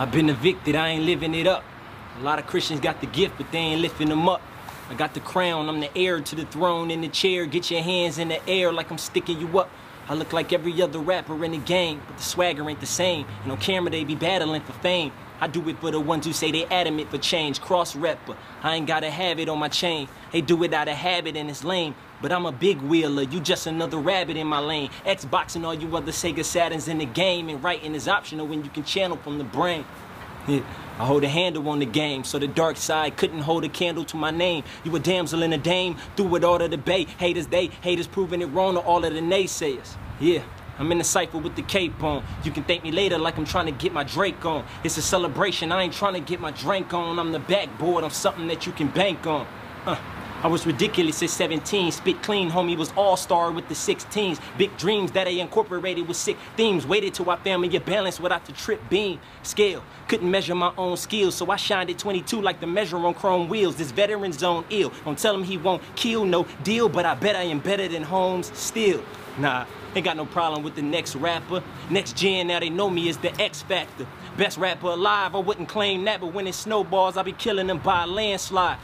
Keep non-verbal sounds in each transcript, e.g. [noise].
I've been evicted, I ain't living it up. A lot of Christians got the gift, but they ain't lifting them up. I got the crown, I'm the heir to the throne in the chair. Get your hands in the air like I'm sticking you up. I look like every other rapper in the game, but the swagger ain't the same. And on camera they be battling for fame. I do it for the ones who say they adamant for change. Cross rep, I ain't gotta have it on my chain. They do it out of habit and it's lame. But I'm a big wheeler, you just another rabbit in my lane. Xbox and all you other Sega Saturns in the game, and writing is optional when you can channel from the brain. Yeah, I hold a handle on the game, so the dark side couldn't hold a candle to my name. You a damsel in a dame, through it all to the bay. Haters, they, haters proving it wrong to all of the naysayers. Yeah. I'm in the cipher with the cape on. You can thank me later like I'm trying to get my Drake on. It's a celebration, I ain't trying to get my drink on. I'm the backboard, I'm something that you can bank on. Uh, I was ridiculous at 17, spit clean, homie was all-star with the 16s. Big dreams that I incorporated with sick themes. Waited till I found me a balance without the trip beam. Scale, couldn't measure my own skills, so I shined at 22 like the measure on chrome wheels. This veteran zone ill, don't tell him he won't kill, no deal, but I bet I am better than Holmes still. Nah, ain't got no problem with the next rapper. Next gen, now they know me as the X Factor. Best rapper alive, I wouldn't claim that, but when it snowballs, I'll be killing them by a landslide.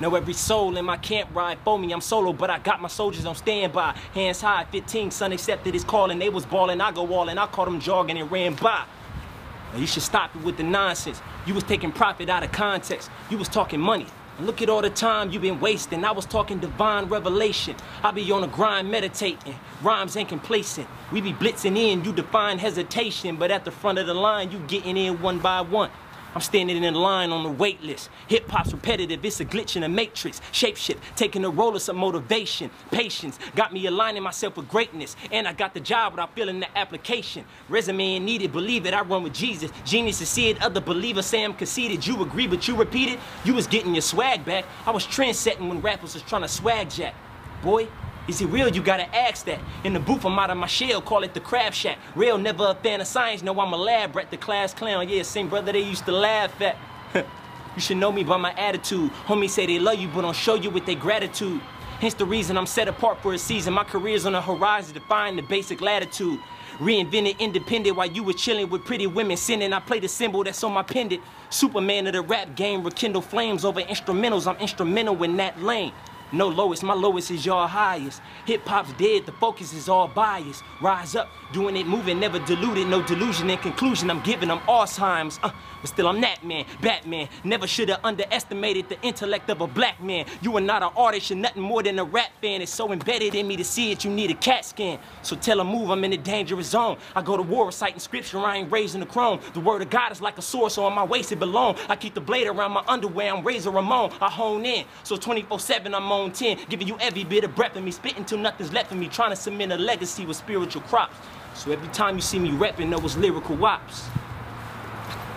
Know every soul in my camp ride for me. I'm solo, but I got my soldiers on standby. Hands high, 15, son accepted his calling. They was balling, I go all and I caught them jogging and ran by. Now you should stop it with the nonsense. You was taking profit out of context. You was talking money. And look at all the time you been wasting. I was talking divine revelation. I be on the grind meditating. Rhymes ain't complacent. We be blitzing in, you define hesitation. But at the front of the line, you getting in one by one. I'm standing in line on the wait list. Hip hop's repetitive, it's a glitch in the matrix. Shapeshift, taking the role of some motivation. Patience, got me aligning myself with greatness. And I got the job without filling the application. Resume ain't needed, believe it, I run with Jesus. Genius is see it, other believers say I'm conceited. You agree, but you repeat it. You was getting your swag back. I was trend setting when rappers was trying to swag jack. Boy, is it real? You gotta ask that. In the booth, I'm out of my shell, call it the crab shack. Real, never a fan of science, no, I'm a lab rat, the class clown. Yeah, same brother they used to laugh at. [laughs] you should know me by my attitude. Homies say they love you, but don't show you with their gratitude. Hence the reason I'm set apart for a season. My career's on the horizon, defying the basic latitude. Reinvented independent while you were chilling with pretty women sinning. I play the symbol that's on my pendant. Superman of the rap game, rekindle flames over instrumentals. I'm instrumental in that lane. No lowest, my lowest is your highest. Hip hop's dead, the focus is all biased. Rise up, doing it, moving, never deluded. no delusion in conclusion. I'm giving them Alzheimer's, uh, but still I'm that man, Batman. Never should have underestimated the intellect of a black man. You are not an artist, you're nothing more than a rap fan. It's so embedded in me to see it, you need a CAT scan. So tell them move, I'm in a dangerous zone. I go to war reciting scripture, I ain't raising the chrome. The word of God is like a sword, so on my waist it belong. I keep the blade around my underwear, I'm Razor Ramon. I hone in, so 24-7 I'm on 10, giving you every bit of breath in me, spitting till nothing's left in me, trying to cement a legacy with spiritual crops. So every time you see me repping, know it's lyrical wops.